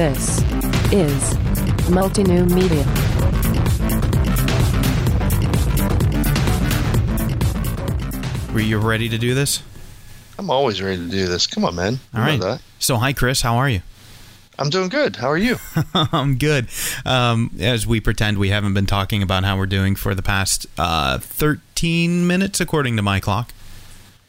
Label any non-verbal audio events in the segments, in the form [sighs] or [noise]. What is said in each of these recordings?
This is Multinew Media. Were you ready to do this? I'm always ready to do this. Come on, man. All You right. So, hi, Chris. How are you? I'm doing good. How are you? [laughs] I'm good. Um, as we pretend we haven't been talking about how we're doing for the past uh, 13 minutes, according to my clock.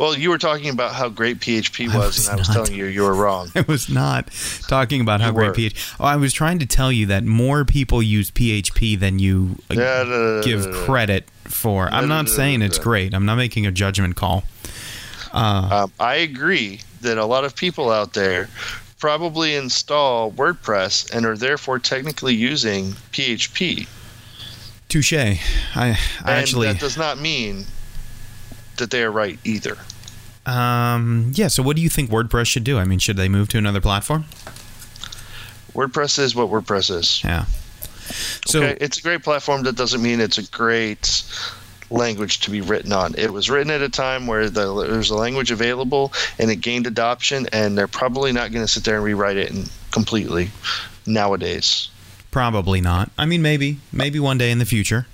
Well, you were talking about how great PHP I was, was and I was not. telling you you were wrong. [laughs] I was not talking about how great. PHP. Oh, I was trying to tell you that more people use PHP than you uh, no, no, no, give credit for. I'm No, no, not no, saying it's great. I'm not making a judgment call. Uh, Um, I agree that a lot of people out there probably install WordPress and are therefore technically using PHP. touche. I, I And actually. that does not mean that they are right either. Um, yeah. So, what do you think WordPress should do? I mean, should they move to another platform? WordPress is what WordPress is. Yeah. So, okay, it's a great platform. That doesn't mean it's a great language to be written on. It was written at a time where the, there's a language available and it gained adoption, and they're probably not going to sit there and rewrite it in, completely nowadays. Probably not. I mean, maybe, maybe one day in the future.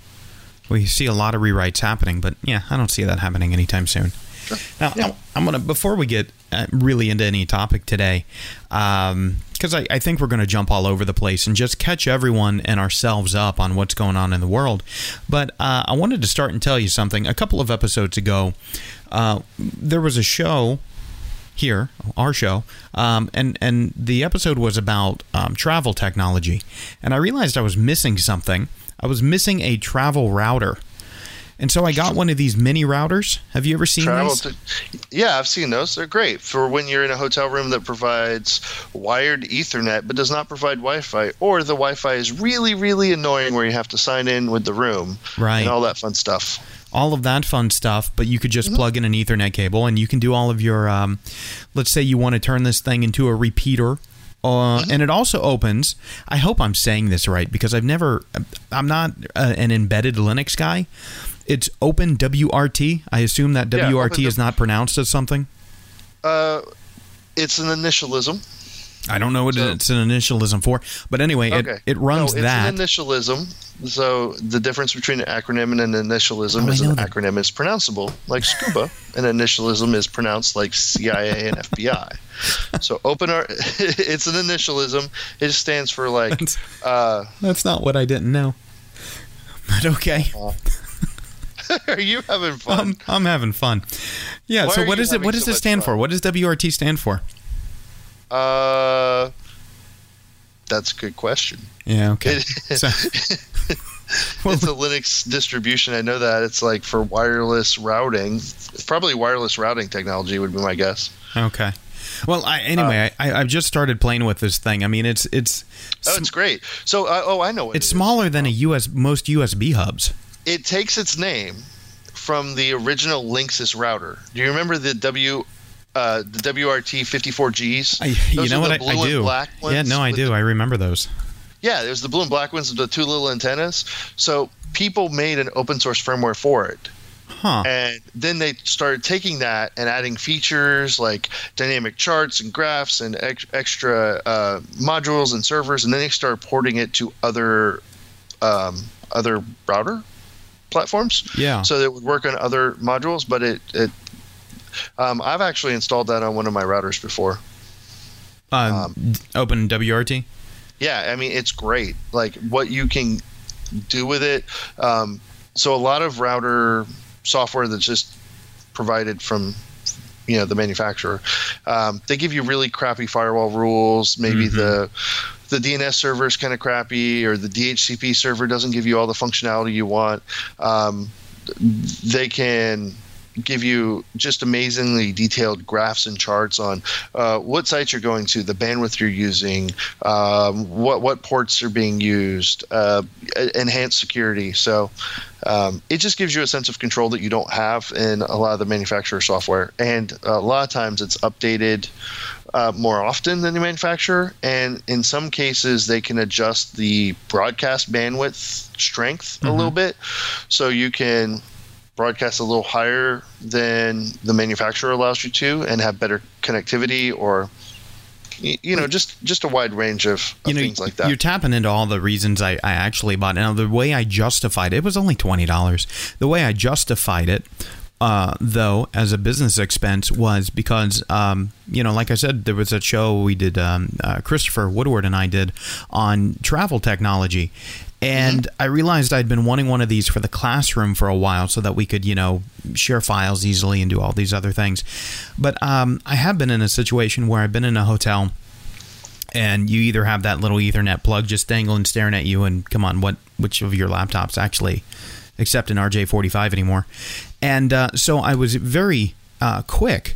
We see a lot of rewrites happening, but yeah, I don't see that happening anytime soon. Now, Yeah. I'm gonna before we get uh, really into any topic today, because I, I think we're gonna jump all over the place and just catch everyone and ourselves up on what's going on in the world. But uh, I wanted to start and tell you something. A couple of episodes ago, uh, there was a show here, our show, um, and and the episode was about um, travel technology, and I realized I was missing something. I was missing a travel router, and so I got one of these mini routers. Have you ever seen Travel these? to, yeah, I've seen those. They're great for when you're in a hotel room that provides wired Ethernet but does not provide Wi-Fi, or the Wi-Fi is really, really annoying where you have to sign in with the room Right. and all that fun stuff. all of that fun stuff, but you could just plug in an Ethernet cable and you can do all of your. Um, let's say you want to turn this thing into a repeater. Uh, and it also opens. I hope I'm saying this right because I've never. I'm not uh, an embedded Linux guy. It's Open WRT. I assume that Yeah, WRT is not pronounced as something. Uh, it's an initialism. I don't know what So- it's an initialism for, but anyway, Okay. it, it runs no, that. It's an initialism. So the difference between an acronym and an initialism Oh, is an that. acronym is pronounceable like scuba, [laughs] and initialism is pronounced like CIA and FBI. So open our, [laughs] it's an initialism. It stands for like, That's, uh, that's not what I didn't know. But okay. Are [laughs] you having fun? I'm, I'm having fun. Yeah. Why so what you it? What does so it stand for? What does WRT stand for? Uh, that's a good question. Yeah. Okay. It- So, well, [laughs] it's a Linux distribution. I know that it's like for wireless routing. Probably wireless routing technology would be my guess. okay. Well, I, anyway, I, I've just started playing with this thing. I mean, it's it's Oh, it's great. So, uh, oh, I know what it's it is. smaller than a US most USB hubs. It takes its name from the original Linksys router. Do you remember the W, uh, the WRT 54Gs? I, you know what I, I do? yeah, no, I do. the- I remember those. Yeah, there's the blue and black ones with the two little antennas. So people made an open source firmware for it. Huh. And then they started taking that and adding features like dynamic charts and graphs and ex- extra uh, modules and servers, and then they started porting it to other um, other router platforms. Yeah. So that it would work on other modules, but it it um, I've actually installed that on one of my routers before. Um, um, open WRT. Yeah, I mean it's great. Like what you can do with it. Um, so a lot of router software that's just provided from you know the manufacturer, um, they give you really crappy firewall rules. Maybe Mhm. the the DNS server is kind of crappy, or the DHCP server doesn't give you all the functionality you want. Um, they can give you just amazingly detailed graphs and charts on uh, what sites you're going to, the bandwidth you're using, um, what what ports are being used, uh, enhanced security. So um, it just gives you a sense of control that you don't have in a lot of the manufacturer software, and a lot of times it's updated. Uh, more often than the manufacturer, and in some cases they can adjust the broadcast bandwidth strength a little bit, so you can broadcast a little higher than the manufacturer allows you to and have better connectivity or you know, just just a wide range of, of you know, things like that. You're tapping into all the reasons I, I actually bought it. Now, the way I justified it, it was only $20. The way I justified it, uh, though, as a business expense was because, um, you know, like I said, there was a show we did, um, uh, Christopher Woodward and I did on travel technology. And I realized I'd been wanting one of these for the classroom for a while so that we could, you know, share files easily and do all these other things. But um, I have been in a situation where I've been in a hotel and you either have that little Ethernet plug just dangling staring at you, and come on, what which of your laptops actually accept an RJ45 anymore? And uh, so I was very uh, quick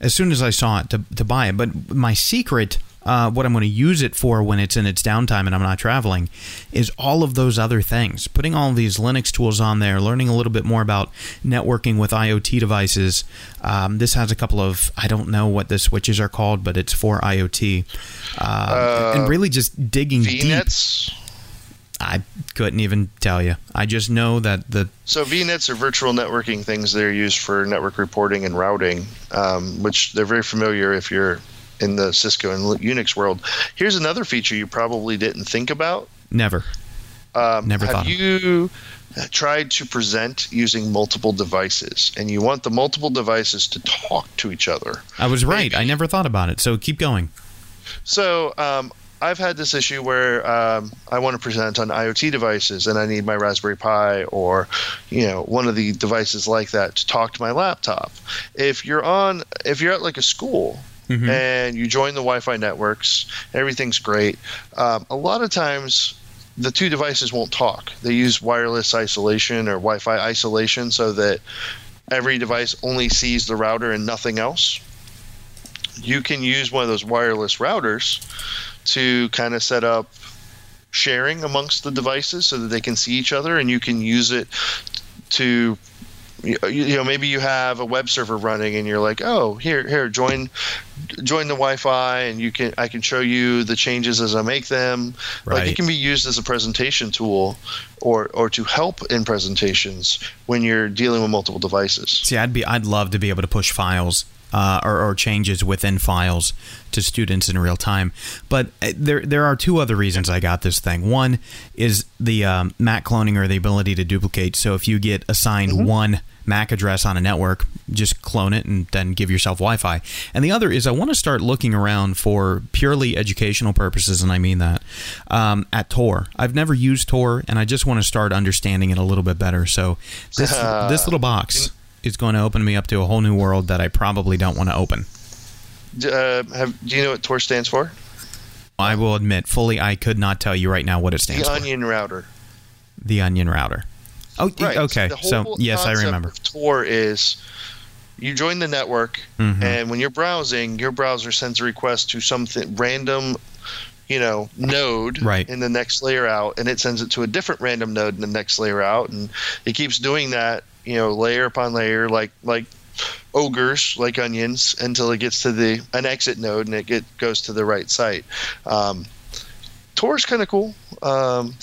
as soon as I saw it to, to buy it. But my secret, uh, what I'm going to use it for when it's in its downtime and I'm not traveling, is all of those other things. Putting all these Linux tools on there, learning a little bit more about networking with IoT devices. Um, this has a couple of, I don't know what the switches are called, but it's for IoT. Uh, and really just digging deep. I couldn't even tell you. I just know that the So VNets are virtual networking things that are used for network reporting and routing, um, which they're very familiar if you're in the Cisco and Unix world. Here's another feature you probably didn't think about. never. Um, Never have thought of you tried to present using multiple devices, and you want the multiple devices to talk to each other? I was right. I never thought about it. So keep going. So um, I've had this issue where um, I want to present on IoT devices, and I need my Raspberry Pi or you know one of the devices like that to talk to my laptop. If you're on, if you're at like a school. And you join the Wi-Fi networks, everything's great. Um, a lot of times, the two devices won't talk. They use wireless isolation or Wi-Fi isolation so that every device only sees the router and nothing else. You can use one of those wireless routers to kind of set up sharing amongst the devices so that they can see each other and you can use it to you know maybe you have a web server running and you're like oh here here join join the wi-fi and you can i can show you the changes as i make them like Right. it can be used as a presentation tool or or to help in presentations when you're dealing with multiple devices See, I'd be, I'd love to be able to push files uh, or, or changes within files to students in real time. But uh, there, there are two other reasons I got this thing. One is the um, MAC cloning or the ability to duplicate. So if you get assigned one MAC address on a network, just clone it and then give yourself Wi-Fi. And the other is I want to start looking around for purely educational purposes, and I mean that um, at Tor. I've never used Tor, and I just want to start understanding it a little bit better. So this [laughs] this little box is going to open me up to a whole new world that I probably don't want to open. Uh, have, do you know what tor stands for I will admit fully, I could not tell you right now what it the stands for. The onion router The Onion router. Oh, Right. okay. the So yes, I remember. Of Tor is you join the network, Mhm. and when you're browsing, your browser sends a request to something random, you know, node Right. in the next layer out, and it sends it to a different random node in the next layer out, and it keeps doing that, you know, layer upon layer, like like ogres, like onions, until it gets to the an exit node, and it get, goes to the right site. Um, is kind of cool. Um,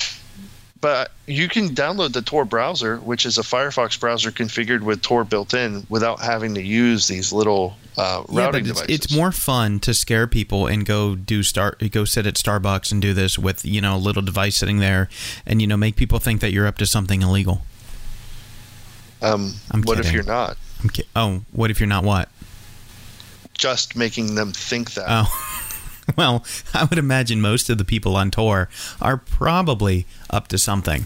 but you can download the Tor browser, which is a Firefox browser configured with Tor built in, without having to use these little uh, Yeah, routing but it's, devices. it's more fun to scare people and go do start go sit at Starbucks and do this with you know a little device sitting there and you know make people think that you're up to something illegal. Um, I'm what if you're not? Ki- oh, what if you're not what? Just making them think that. Oh, [laughs] well, I would imagine most of the people on Tor are probably up to something.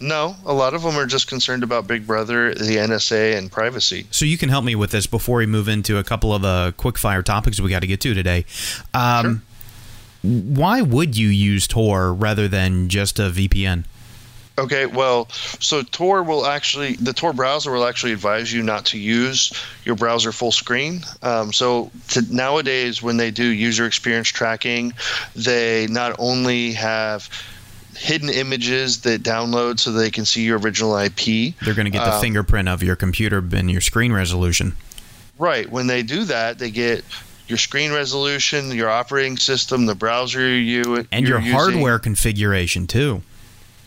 No, a lot of them are just concerned about Big Brother, the NSA, and privacy. So you can help me with this before we move into a couple of the quickfire topics we got to get to today. Um, Why would you use Tor rather than just a VPN? Okay, well, so Tor will actually, the Tor browser will actually advise you not to use your browser full screen. Um, so to, nowadays, when they do user experience tracking, they not only have hidden images that download so they can see your original IP. They're going to get the Um, fingerprint of your computer and your screen resolution. Right. When they do that, they get your screen resolution, your operating system, the browser you And your using. hardware configuration, too.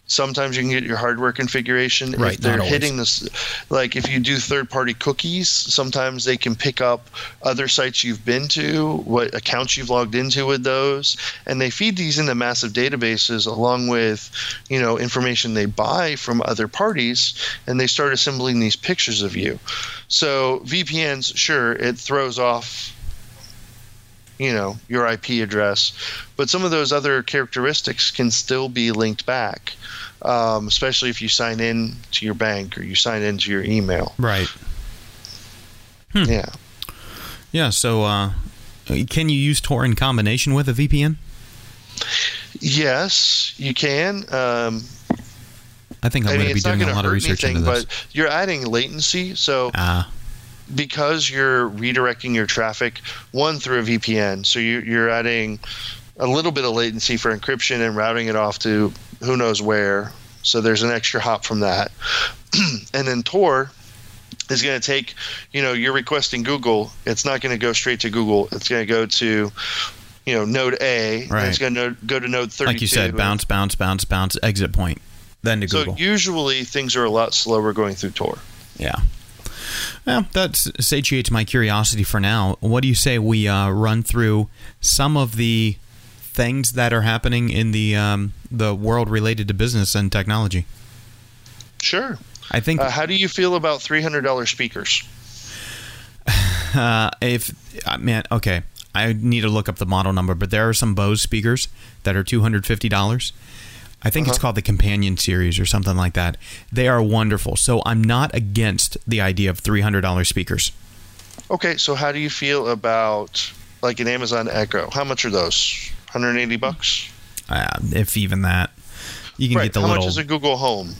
Sometimes you can get your hardware configuration. Right, If they're hitting this, like if you do third party cookies, sometimes they can pick up other sites you've been to, what accounts you've logged into with those, and they feed these into massive databases along with, you know, information they buy from other parties, and they start assembling these pictures of you. So VPNs, sure, it throws off you know your IP address, but some of those other characteristics can still be linked back, um, especially if you sign in to your bank or you sign into your email. Right. Yeah, Yeah. So, uh, can you use Tor in combination with a VPN? yes, you can. Um, I think I'm I going to be doing a lot of research anything, into this. but you're adding latency, so Ah, because you're redirecting your traffic one through a VPN, so you, you're adding a little bit of latency for encryption and routing it off to who knows where. So there's an extra hop from that, [clears throat] and then Tor is going to take, you know, you're requesting Google. It's not going to go straight to Google. It's going to go to, you know, Node A. Right. it's going to go to Node 32. like you said, bounce, bounce, bounce, bounce, exit point, then to So Google. So usually things are a lot slower going through Tor. Yeah. Well, that satiates my curiosity for now. What do you say we uh, run through some of the things that are happening in the um, the world related to business and technology? Sure. I think Uh, how do you feel about $300 speakers? [sighs] uh, if uh, man, okay, I need to look up the model number, but there are some Bose speakers that are two hundred fifty dollars. I think it's Uh-huh. called the Companion Series or something like that. They are wonderful. So I'm not against the idea of three hundred dollars speakers. Okay, so how do you feel about like an Amazon Echo? How much are those? 180 bucks. Uh, if even that, you can Right. get the How little. much is a Google Home?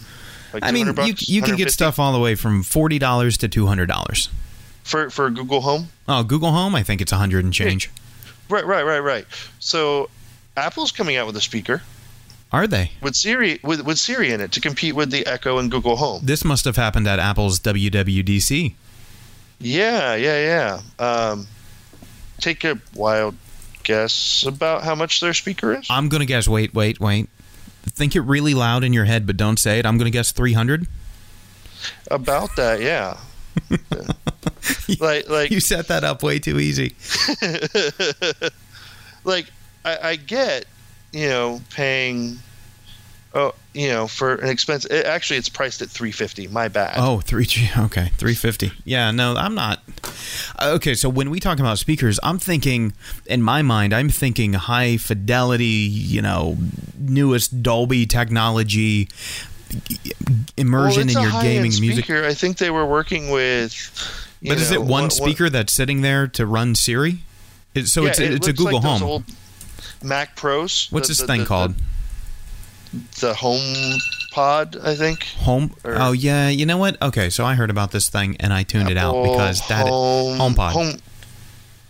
Like I mean, 200 you, you can get stuff all the way from forty dollars to two hundred dollars. for for a Google Home. Oh, Google Home, I think it's a hundred and change. Right, right, right, right. So Apple's coming out with a speaker Are they? with Siri with with Siri in it to compete with the Echo and Google Home. This must have happened at Apple's WWDC. Yeah, yeah, yeah. Um, take a wild guess about how much their speaker is. I'm gonna guess. Wait, wait, wait. Think it really loud in your head, but don't say it. I'm gonna guess three hundred. About that, yeah. [laughs] like like You set that up way too easy. [laughs] like I, I get you know paying oh you know for an expense it, actually it's priced at 350 my bad Oh, three G. Okay, three fifty. Yeah, no, I'm not. Uh, Okay, so when we talk about speakers, I'm thinking in my mind, I'm thinking high fidelity, you know, newest Dolby technology, immersion well, in your gaming music. speaker. i think they were working with But is it one what- speaker that's sitting there to run Siri? So yeah, it's it it's a like Google those Home. Mac pros What's the- this the- thing the- called? the home pod i think Home. or- Oh yeah, you know what? Okay, so I heard about this thing and I tuned it out because that home, HomePod. home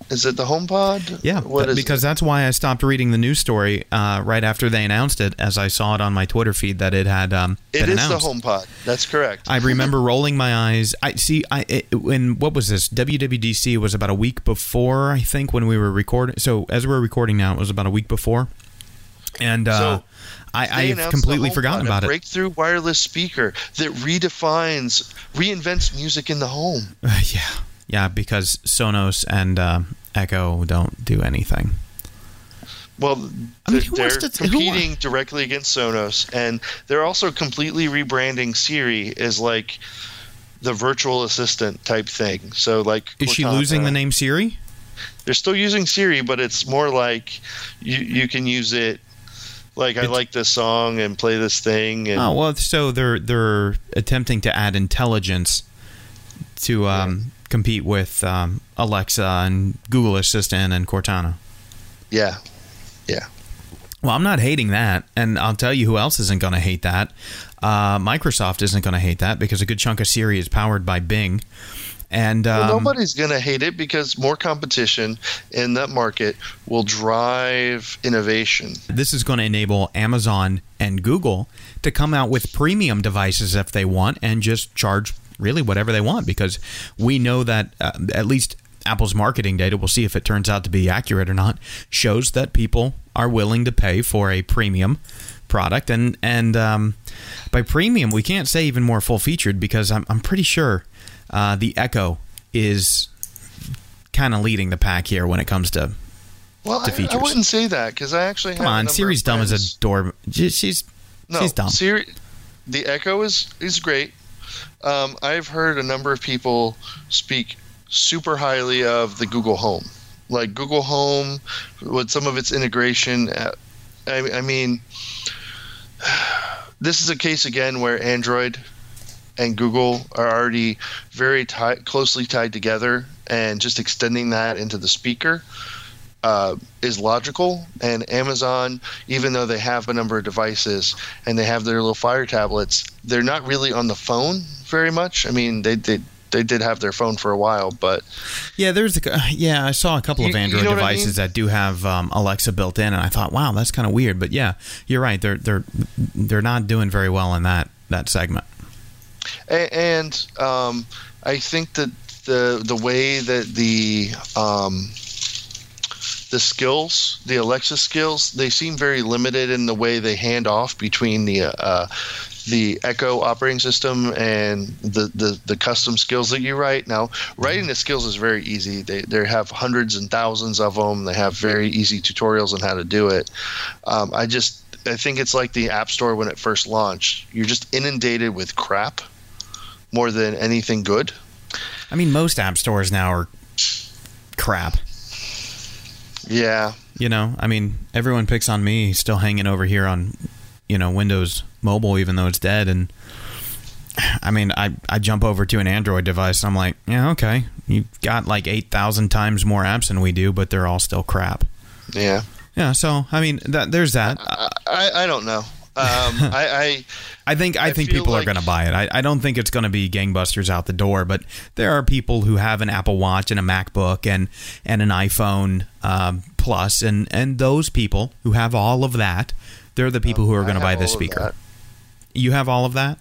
is it the home pod Yeah, what because that's why I stopped reading the news story uh, right after they announced it, as I saw it on my Twitter feed that it had um, it been is announced. the home pod that's correct I remember rolling my eyes. I see. I it, when what was this? WWDC was about a week before, I think, when we were recording. So as we're recording now, it was about a week before, and uh, So, I, I've completely HomePod, forgotten about it. breakthrough wireless speaker that redefines, reinvents music in the home. [laughs] yeah, yeah, because Sonos and uh, Echo don't do anything. Well, I mean, they're to- competing directly against Sonos, and they're also completely rebranding Siri as like the virtual assistant type thing. So, like, Is she losing the name Siri? They're still using Siri, but it's more like you you can use it. Like, I like this song and play this thing, and Oh well, so they're they're attempting to add intelligence to um, compete with um, Alexa and Google Assistant and Cortana. yeah, yeah. Well, I'm not hating that, and I'll tell you who else isn't going to hate that. Uh, Microsoft isn't going to hate that because a good chunk of Siri is powered by Bing, and um, Well, nobody's going to hate it because more competition in that market will drive innovation. this is going to enable Amazon and Google to come out with premium devices if they want and just charge really whatever they want because we know that uh, at least Apple's marketing data, we'll see if it turns out to be accurate or not, shows that people are willing to pay for a premium product, and and um, by premium we can't say even more full featured because I'm I'm pretty sure uh, the Echo is kind of leading the pack here when it comes to Well, to I, I wouldn't say that because I actually come have on. Siri's dumb as a door. she- She's No, she's dumb. Siri, the Echo is is great. Um, I've heard a number of people speak super highly of the Google Home, like Google Home with some of its integration. uh, I, I mean, [sighs] this is a case again where Android and Google are already very tight, closely tied together, and just extending that into the speaker uh, is logical. And Amazon, even though they have a number of devices and they have their little Fire tablets, they're not really on the phone very much. I mean, they they they did have their phone for a while, but Yeah, there's a, yeah. I saw a couple of You- you Android know what I devices mean? that do have um, Alexa built in, and I thought, wow, that's kind of weird. But yeah, you're right. They're they're they're not doing very well in that that segment. A- and um, I think that the the way that the um, the skills, the Alexa skills, they seem very limited in the way they hand off between the uh, the Echo operating system and the, the, the custom skills that you write. Now, writing the skills is very easy. They, they have hundreds and thousands of them. They have very easy tutorials on how to do it. Um, I just I think it's like the App Store when it first launched. You're just inundated with crap more than anything good. I mean, most app stores now are crap. Yeah, You know, I mean, everyone picks on me still hanging over here on, you know, Windows Mobile, even though it's dead. And I mean, I, I jump over to an Android device and I'm like, yeah, okay, you've got like 8,000 times more apps than we do, but they're all still crap. yeah. Yeah, so, I mean, that, there's that. I, I, I don't know. Um, [laughs] I, I think I, I think people are going to buy it. I, I don't think it's going to be gangbusters out the door, but there are people who have an Apple Watch and a MacBook and and an iPhone um, Plus, and and those people who have all of that, they're the people who are going to buy this speaker. You have all of that.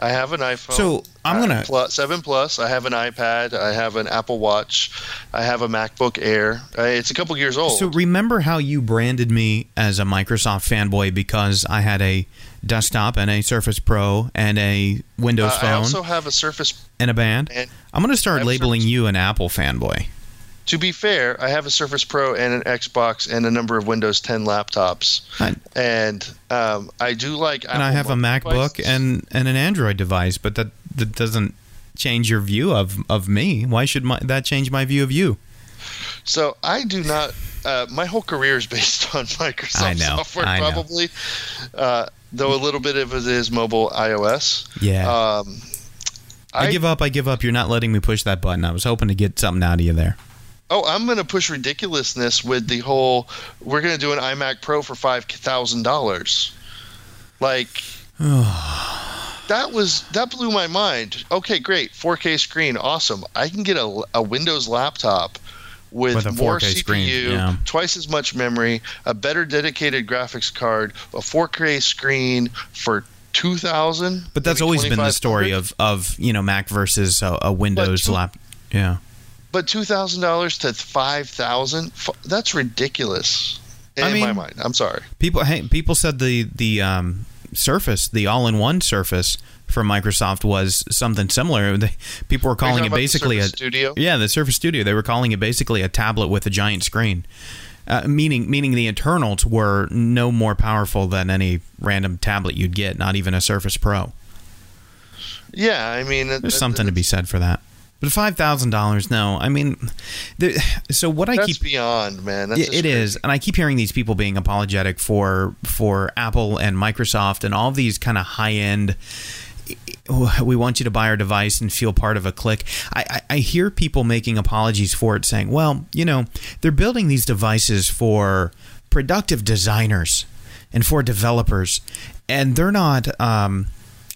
I have an iPhone. So, I'm uh, gonna- plus, seven plus. I have an iPad. I have an Apple Watch. I have a MacBook Air. Uh, it's a couple years old. So remember how you branded me as a Microsoft fanboy because I had a desktop and a Surface Pro and a Windows Uh, I phone also have a Surface. and a band. And I'm going to start labeling Surface- you an Apple fanboy. To be fair, I have a Surface Pro and an Xbox and a number of Windows 10 laptops. I- And um, I do like. and I have a MacBook and, and an Android device, but that that doesn't change your view of, of me. Why should my, that change my view of you? So I do not. Uh, my whole career is based [laughs] on Microsoft I know, software, I probably. Uh, though a little bit of it is mobile iOS. Yeah. Um, I, give up. I give up. You're not letting me push that button. I was hoping to get something out of you there. Oh, I'm going to push ridiculousness with the whole. We're going to do an iMac Pro for five thousand dollars. Like [sighs] that was that blew my mind. Okay, great, 4K screen, awesome. I can get a, a Windows laptop with, With more 4K CPU, screen, yeah. twice as much memory, a better dedicated graphics card, a 4K screen for two thousand. But that's always been the story of, of you know Mac versus a, a Windows two- lap. Yeah. But two thousand dollars to five thousand, that's ridiculous. In I my mind, I'm sorry. People, hey, people said the the um, Surface, the all-in-one Surface from Microsoft was something similar. [laughs] They, people were calling it basically a Studio? Yeah, the Surface Studio. They were calling it basically a tablet with a giant screen. Uh, meaning, meaning the internals were no more powerful than any random tablet you'd get, not even a Surface Pro. Yeah, I mean, it- There's it- something to be said for that. But five thousand dollars, no. I mean, there, so what I keep beyond, man. That's it is, and I keep hearing these people being apologetic for for Apple and Microsoft and all these kind of high end. We want you to buy our device and feel part of a clique. I, I, I hear people making apologies for it, saying, "Well, you know, they're building these devices for productive designers and for developers, and they're not." Um,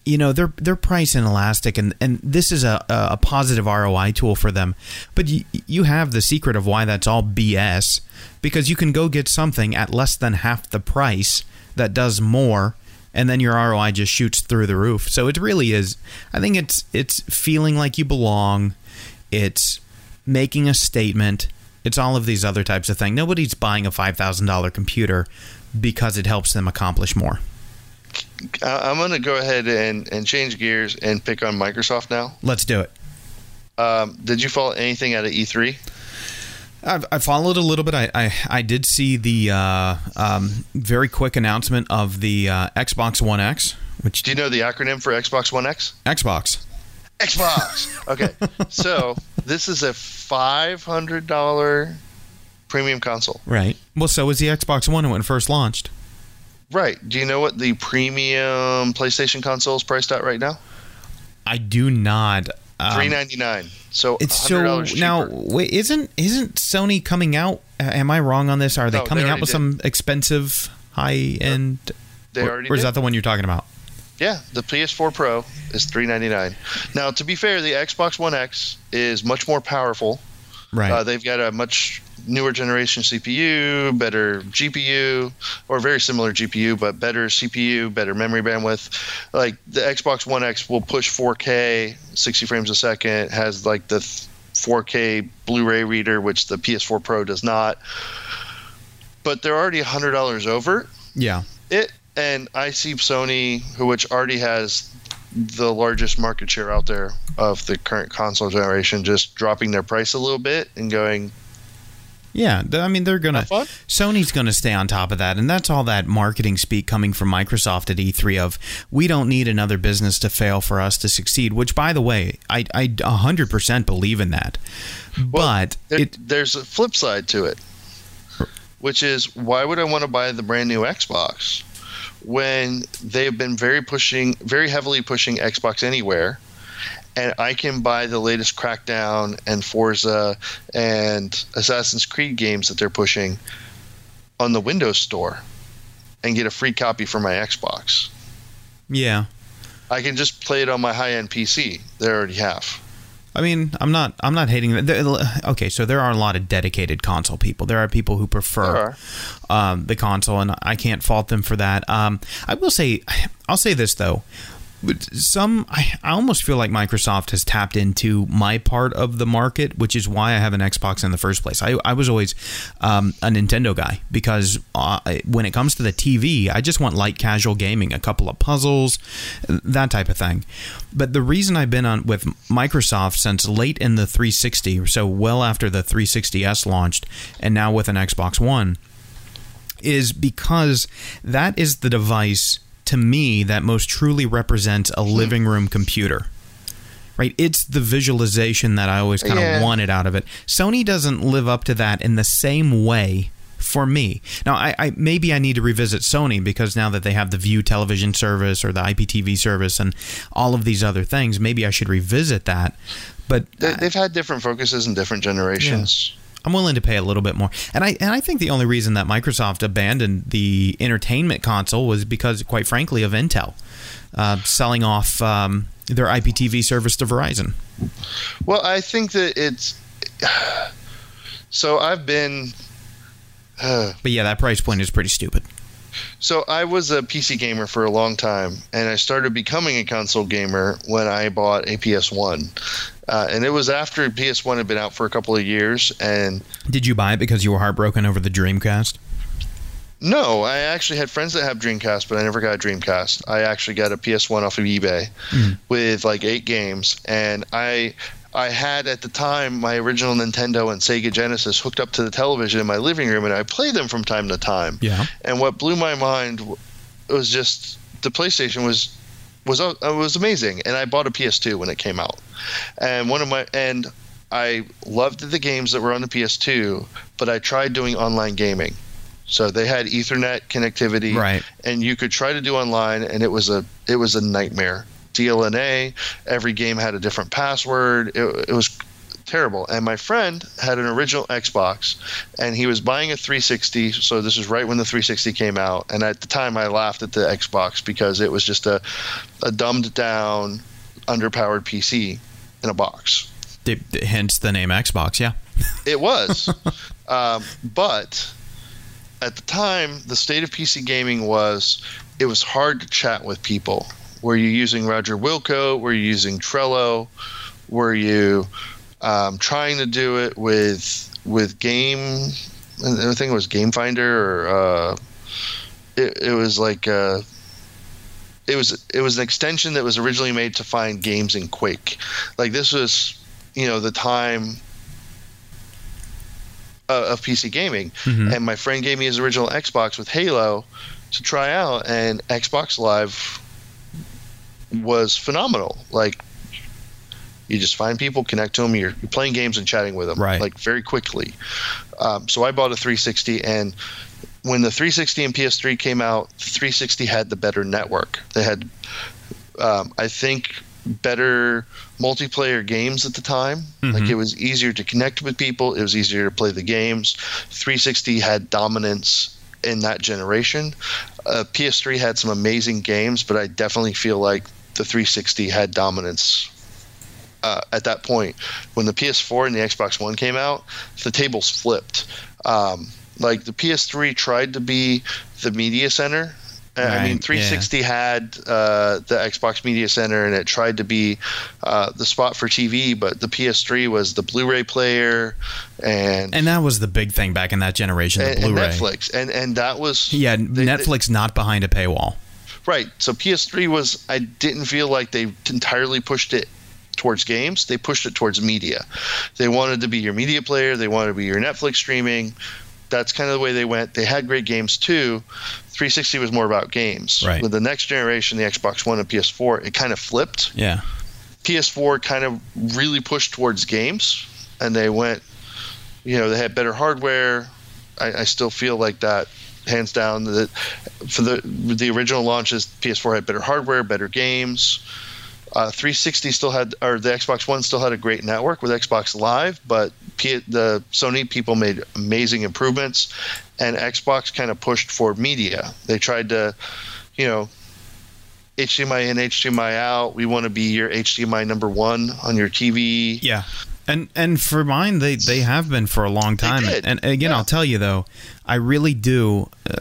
you know they're they're price inelastic and and this is a a positive ROI tool for them. But you, you have the secret of why that's all BS because you can go get something at less than half the price that does more and then your ROI just shoots through the roof. So it really is I think it's it's feeling like you belong. It's making a statement. It's all of these other types of things. Nobody's buying a $5000 computer because it helps them accomplish more I'm going to go ahead and, and change gears and pick on Microsoft now. Let's do it. Um, did you follow anything out of E E3? I've, I followed a little bit. I, I, I did see the uh, um, very quick announcement of the uh, Xbox One X, which Do you know the acronym for Xbox One X? Xbox. Xbox. Okay, [laughs] so this is a five hundred dollar premium console. Right. Well, so was the Xbox One when it first launched. Right. Do you know what the premium PlayStation console is priced at right now? I do not. Um, Three ninety nine. So It's so dollars now. Wait, isn't isn't Sony coming out? uh, Am I wrong on this? Are they No, they coming out with did. some expensive high end? They or, already or is did. that the one you're talking about? Yeah, the PS4 Pro is three ninety nine. Now, to be fair, the Xbox One X is much more powerful. Right. Uh, they've got a much newer generation CPU, better GPU, or very similar GPU, but better CPU, better memory bandwidth. Like the Xbox One X will push 4K, 60 frames a second, has like the 4K Blu-ray reader, which the PS4 Pro does not. But they're already $100 over yeah. it, and I see Sony, who which already has the largest market share out there of the current console generation, just dropping their price a little bit and going, Yeah, I mean they're gonna Sony's gonna stay on top of that, and that's all that marketing speak coming from Microsoft at E3 of we don't need another business to fail for us to succeed. Which, by the way, I I hundred percent believe in that. but There, it there's a flip side to it, which is why would I want to buy the brand new Xbox when they've been very pushing, very heavily pushing Xbox Anywhere, and I can buy the latest Crackdown and Forza and Assassin's Creed games that they're pushing on the Windows Store and get a free copy for my Xbox. yeah. I can just play it on my high-end PC. They already have. I mean, I'm not. I'm not hating that. Okay, so there are a lot of dedicated console people. There are people who prefer um, the console, and I can't fault them for that. Um, I will say, I'll say this though. But some, I, I almost feel like Microsoft has tapped into my part of the market, which is why I have an Xbox in the first place. I, I was always um, a Nintendo guy because uh, when it comes to the TV, I just want light casual gaming, a couple of puzzles, that type of thing. But the reason I've been on with Microsoft since late in the 360, so well after the 360s launched, and now with an Xbox One, is because that is the device to me that most truly represents a hmm. living room computer. Right? It's the visualization that I always kind of Yeah. wanted out of it. Sony doesn't live up to that in the same way for me. Now, I, I maybe I need to revisit Sony because now that they have the Vue television service or the IPTV service and all of these other things, maybe I should revisit that. But They, they've had different focuses in different generations. I'm willing to pay a little bit more. And I and I think the only reason that Microsoft abandoned the entertainment console was because, quite frankly, of Intel uh, selling off um, their IPTV service to Verizon. Well, I think that it's. [sighs] So I've been. Uh, [sighs] But yeah, that price point is pretty stupid. So I was a PC gamer for a long time, and I started becoming a console gamer when I bought a PS1. Uh, and it was after PS1 had been out for a couple of years, and Did you buy it because you were heartbroken over the Dreamcast? no, I actually had friends that have Dreamcast, but I never got a Dreamcast. I actually got a PS1 off of eBay with like eight games, and I I had at the time my original Nintendo and Sega Genesis hooked up to the television in my living room, and I played them from time to time. Yeah. And what blew my mind was just the PlayStation was was uh, was amazing, and I bought a PS2 when it came out, and one of my and I loved the games that were on the PS2, but I tried doing online gaming. So they had Ethernet connectivity, Right. and you could try to do online, and it was a it was a nightmare. DLNA, every game had a different password. It, it was terrible. And my friend had an original Xbox, and he was buying a 360. So this is right when the 360 came out. And at the time, I laughed at the Xbox because it was just a, a dumbed down, underpowered PC in a box. Hence the name Xbox. Yeah. [laughs] It was. um, but at the time, the state of PC gaming was it was hard to chat with people. Were you using Roger Wilco? Were you using Ventrilo? Were you um, trying to do it with with game? I think it was Game Finder or uh, it, it was like uh, it was it was an extension that was originally made to find games in Quake. Like this was, you know, the time of PC gaming, Mhm. and my friend gave me his original Xbox with Halo to try out, and Xbox Live was phenomenal. Like you just find people, connect to them, you're, you're playing games and chatting with them, Right. like very quickly. Um, so I bought a 360, and when the 360 and PS3 came out, 360 had the better network. They had, um, I think, better multiplayer games at the time. Like Mhm. it was easier to connect with people. It was easier to play the games. 360 had dominance in that generation. Uh, PS3 had some amazing games, but I definitely feel like the 360 had dominance uh, at that point. When the PS4 and the Xbox One came out, the tables flipped. Um, like the PS3 tried to be the media center. Uh, I Right, mean, yeah. 360 had uh, the Xbox Media Center, and it tried to be uh, the spot for TV. But the PS3 was the Blu-ray player, and And that was the big thing back in that generation, the and, and Blu-ray. Netflix, and and that was Yeah, they- Netflix not behind a paywall. Right. So PS3 was I didn't feel like they entirely pushed it towards games. They pushed it towards media. They wanted to be your media player, they wanted to be your Netflix streaming. That's kind of the way they went. They had great games too. 360 was more about games. Right. With the next generation, the Xbox One and PS4, it kind of flipped. Yeah. PS4 kind of really pushed towards games, and they went, you know, they had better hardware. I, I still feel like that, hands down, that for the the original launches, PS4 had better hardware, better games. Uh, 360 still had, or the Xbox One still had a great network with Xbox Live, but P- the Sony people made amazing improvements, and Xbox kind of pushed for media. They tried to, you know, HDMI in, HDMI out. We want to be your HDMI number one on your TV. Yeah. And and for mine, they, they have been for a long time. And again, Yeah. I'll tell you though, I really do. Uh,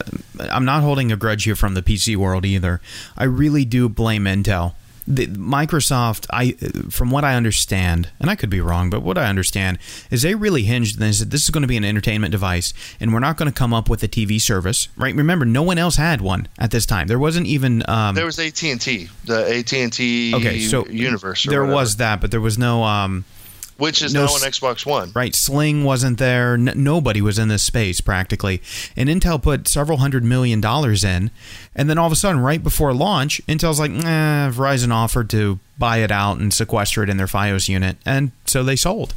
I'm not holding a grudge here from the PC world either. I really do blame Intel. The, Microsoft, I from what I understand, and I could be wrong, but what I understand is they really hinged. They said this is going to be an entertainment device, and we're not going to come up with a TV service, right? Remember, no one else had one at this time. There wasn't even. Um, There was AT and T, the AT and T Okay, so U-verse. there whatever, was that, but there was no. Um, which is no now on Xbox One. right? Sling wasn't there. N- nobody was in this space practically. And Intel put several hundred million dollars in. And then all of a sudden, right before launch, Intel's like, nah, Verizon offered to buy it out and sequester it in their Fios unit. And so they sold.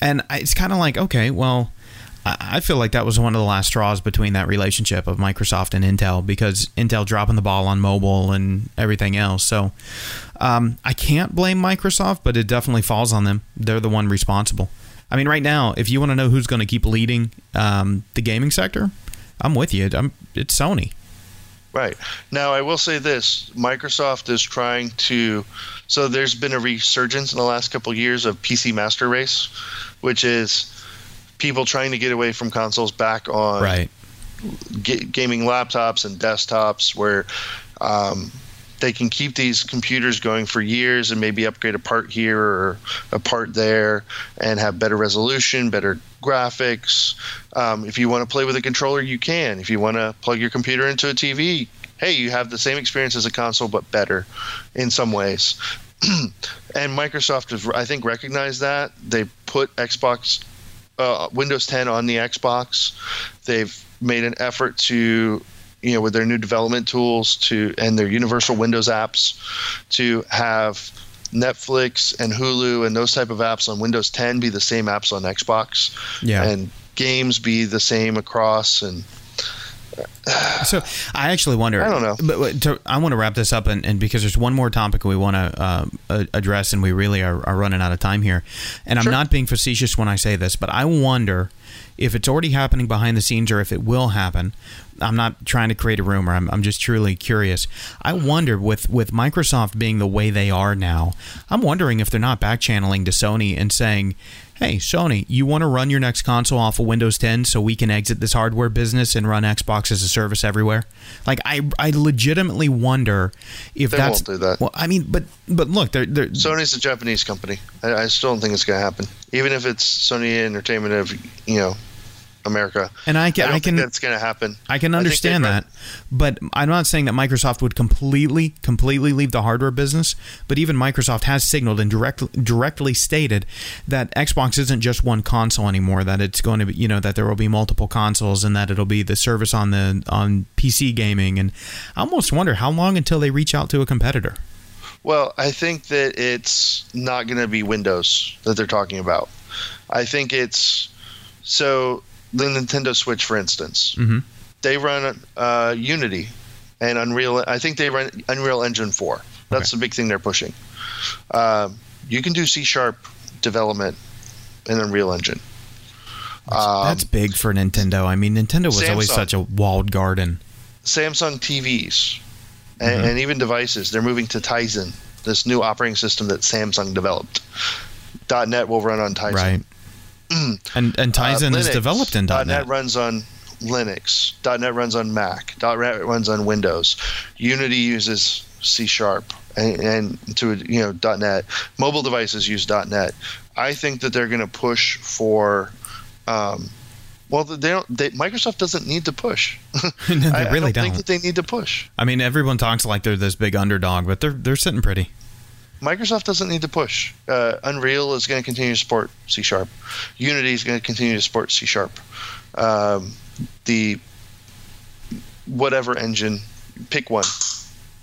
And it's kind of like, okay, well, I feel like that was one of the last straws between that relationship of Microsoft and Intel because Intel dropping the ball on mobile and everything else. So um, I can't blame Microsoft, but it definitely falls on them. They're the one responsible. I mean, right now, if you want to know who's going to keep leading um, the gaming sector, I'm with you. I'm, it's Sony. Right. Now, I will say this Microsoft is trying to. So, there's been a resurgence in the last couple of years of PC Master Race, which is people trying to get away from consoles back on Right. ga- gaming laptops and desktops where um, they can keep these computers going for years and maybe upgrade a part here or a part there and have better resolution, better graphics. Um, if you want to play with a controller, you can. If you want to plug your computer into a TV, hey, you have the same experience as a console but better in some ways. [clears throat] and Microsoft has, I think, recognized that. They put Xbox, uh, Windows 10 on the Xbox. They've made an effort to, you know, with their new development tools to and their Universal Windows apps, to have Netflix and Hulu and those type of apps on Windows 10 be the same apps on Xbox, Yeah. and games be the same across and So I actually wonder. I don't know. but, to, I want to wrap this up, and, and because there's one more topic we want to uh, address, and we really are, are running out of time here. And I'm not being facetious when I say this, but I wonder if it's already happening behind the scenes or if it will happen. I'm not trying to create a rumor. I'm, I'm just truly curious. I wonder with with Microsoft being the way they are now, I'm wondering if they're not back channeling to Sony and saying. Hey, Sony, you want to run your next console off of Windows 10 so we can exit this hardware business and run Xbox as a service everywhere? Like, I, I legitimately wonder if They that's. won't do that. Well, I mean, but but look, they're, they're Sony's a Japanese company. I, I still don't think it's going to happen. Even if it's Sony Entertainment of, you know, America. And I can, I, I, can, think that's going to happen. I can understand they'd that, but I'm not saying that Microsoft would completely, completely leave the hardware business. But even Microsoft has signaled and direct, directly stated that Xbox isn't just one console anymore. That it's going to be, you know, that there will be multiple consoles, and that it'll be the service on the on PC gaming. And I almost wonder how long until they reach out to a competitor. Well, I think that it's not going to be Windows that they're talking about. I think it's so the Nintendo Switch, for instance, Mhm. they run uh, Unity and Unreal. I think they run Unreal Engine 4. That's the big thing they're pushing. Um, you can do C Sharp development in Unreal Engine. Um, That's big for Nintendo. I mean, Nintendo was always such a walled garden. Samsung TVs and, Mhm. and even devices, they're moving to Tizen, this new operating system that Samsung developed. .NET will run on Tizen. Right. And and Tizen Uh, is developed in .NET. .NET runs on Linux. .NET runs on Mac. .NET runs on Windows. Unity uses C Sharp and, and to you know .NET. Mobile devices use .NET. I think that they're going to push for. Um, well, they don't. They, Microsoft doesn't need to push. No, [laughs] they I, I really don't think don't. that they need to push. I mean, everyone talks like they're this big underdog, but they're they're sitting pretty. Microsoft doesn't need to push. Uh, Unreal is going to continue to support C Sharp. Unity is going to continue to support C Sharp. Um, the whatever engine, pick one,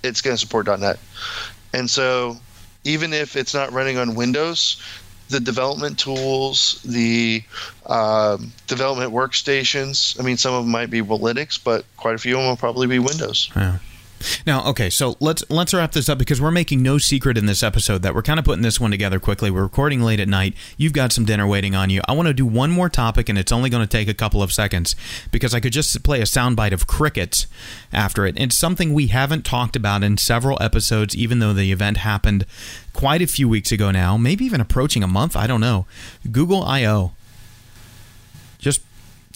it's going to support .NET. And so, even if it's not running on Windows, the development tools, the um, development workstations. I mean, some of them might be Linux, but quite a few of them will probably be Windows. Yeah. Now, okay, so let's let's wrap this up because we're making no secret in this episode that we're kind of putting this one together quickly. We're recording late at night. You've got some dinner waiting on you. I want to do one more topic, and it's only going to take a couple of seconds because I could just play a soundbite of crickets after it. It's something we haven't talked about in several episodes, even though the event happened quite a few weeks ago now, maybe even approaching a month. I don't know. Google I/O. Just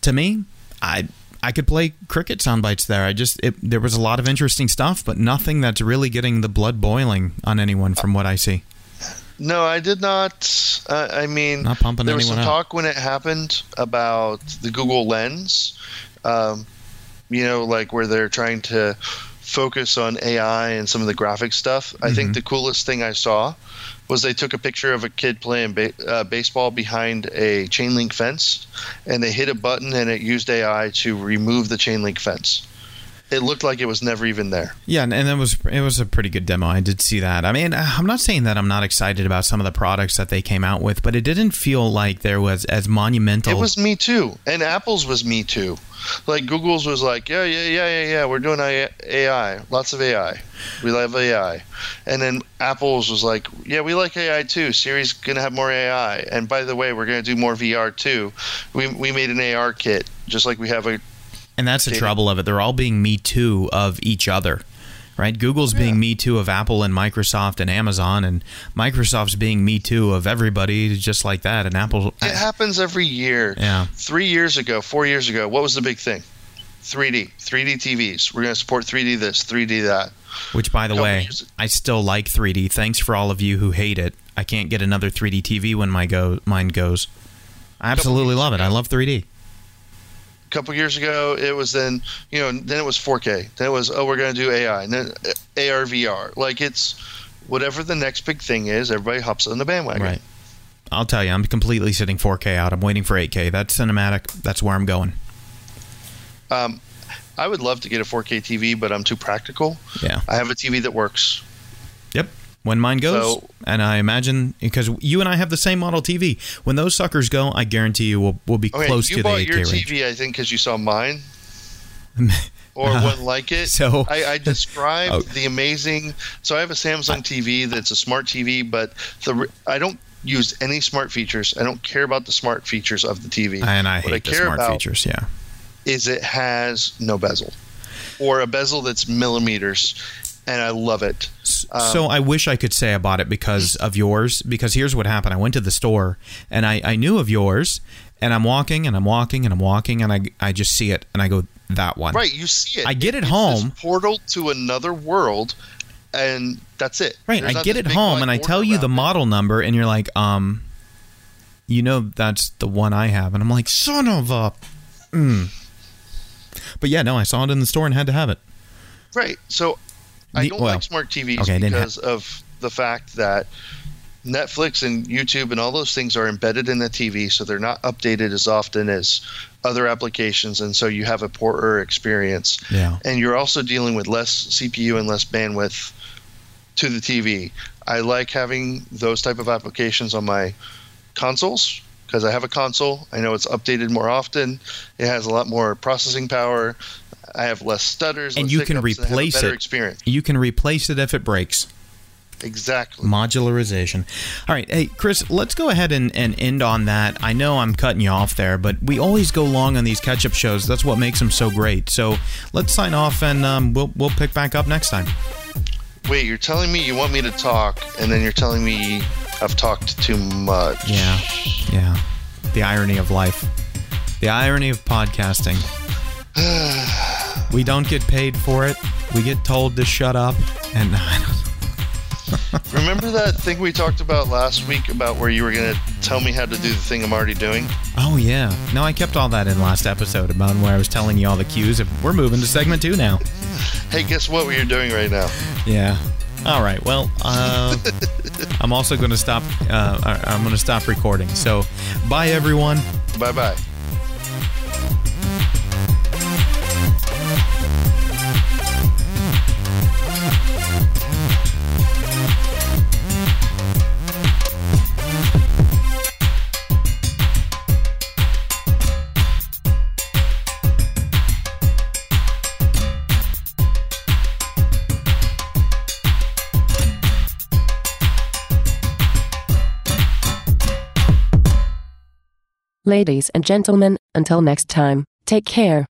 to me, I I could play cricket sound bites there. I just it, there was a lot of interesting stuff, but nothing that's really getting the blood boiling on anyone from what I see. No, I did not. Uh, I mean, Not pumping there was some up. talk when it happened about the Google Lens. Um, you know, like where they're trying to focus on AI and some of the graphic stuff. I Mm-hmm. think the coolest thing I saw was they took a picture of a kid playing ba- uh, baseball behind a chain link fence, and they hit a button and it used AI to remove the chain link fence. It looked like it was never even there. Yeah, and, and it was it was a pretty good demo. I did see that. I mean, uh, I'm not saying that I'm not excited about some of the products that they came out with, but it didn't feel like there was as monumental. It was me too, and Apple's was me too. Like Google's was like, yeah, yeah, yeah, yeah, yeah. We're doing AI, lots of AI. We love AI, and then Apple's was like, yeah, we like AI too. Siri's gonna have more AI, and by the way, we're gonna do more VR too. We we made an AR kit, just like we have a. And that's the trouble of it. They're all being me too of each other. Right? Google's being me too of Apple and Microsoft and Amazon and Microsoft's being me too of everybody just like that and Apple It happens every year. Yeah. Three years ago, four years ago, what was the big thing? 3D, 3D TVs. We're gonna support 3D this, 3D that. Which by the way, I still like 3D. Thanks for all of you who hate it. I can't get another 3D TV when my go mine goes. I absolutely love it. I love 3D. A couple years ago, it was then you know then it was 4K. Then it was oh we're gonna do AI and then uh, AR VR. Like it's whatever the next big thing is. Everybody hops on the bandwagon. Right. I'll tell you, I'm completely sitting 4K out. I'm waiting for 8K. That's cinematic. That's where I'm going. Um, I would love to get a 4K TV, but I'm too practical. Yeah. I have a TV that works. When mine goes, So- and I imagine because you and I have the same model TV. When those suckers go, I guarantee you we'll, we'll be Okay, close to the bought 8K your range. TV, I think, because you saw mine. [laughs] or uh, wouldn't like it. So- I, I [laughs] described Oh. the amazing. So I have a Samsung TV that's a smart TV, but the I don't use any smart features. I don't care about the smart features of the TV. And I what hate I the smart features. Yeah. is it has no bezel, or a bezel that's millimeters, and I love it. Um, so I wish I could say I bought it because of yours. Because here's what happened: I went to the store and I, I knew of yours, and I'm walking and I'm walking and I'm walking and I I just see it and I go that one. Right, you see it. I get it It's home. Portal to another world, and that's it. Right. There's I get it home and I tell you the it. model number and you're like, um, you know that's the one I have, and I'm like, son of a. But yeah, no, I saw it in the store and had to have it. Right. So I don't well, like smart TVs okay, didn't ha- because of the fact that Netflix and YouTube and all those things are embedded in the TV, so they're not updated as often as other applications, and so you have a poorer experience. Yeah. And you're also dealing with less CPU and less bandwidth to the TV. I like having those type of applications on my consoles because I have a console. I know it's updated more often. It has a lot more processing power. I have less stutters, And less you can hiccups, and I have a replace it. Experience You can replace it if it breaks. exactly. Modularization. All right. Hey, Chris, let's go ahead and, and end on that. I know I'm cutting you off there, but we always go long on these catch up shows. That's what makes them so great. So let's sign off and um, we'll, we'll pick back up next time. Wait, you're telling me you want me to talk, and then you're telling me I've talked too much. Yeah. Yeah. The irony of life. The irony of podcasting. [sighs] [sighs] we don't get paid for it. We get told to shut up. And [laughs] I don't Remember that thing we talked about last week about where you were going to tell me how to do the thing I'm already doing? Oh yeah. No, I kept all that in last episode about where I was telling you all the cues. We're moving to segment two now. [laughs] Hey, guess what we are doing right now? Yeah. All right. Well, uh, [laughs] I'm also going to stop. Uh, I'm going to stop recording. So, bye everyone. Bye bye. Ladies and gentlemen, until next time, take care.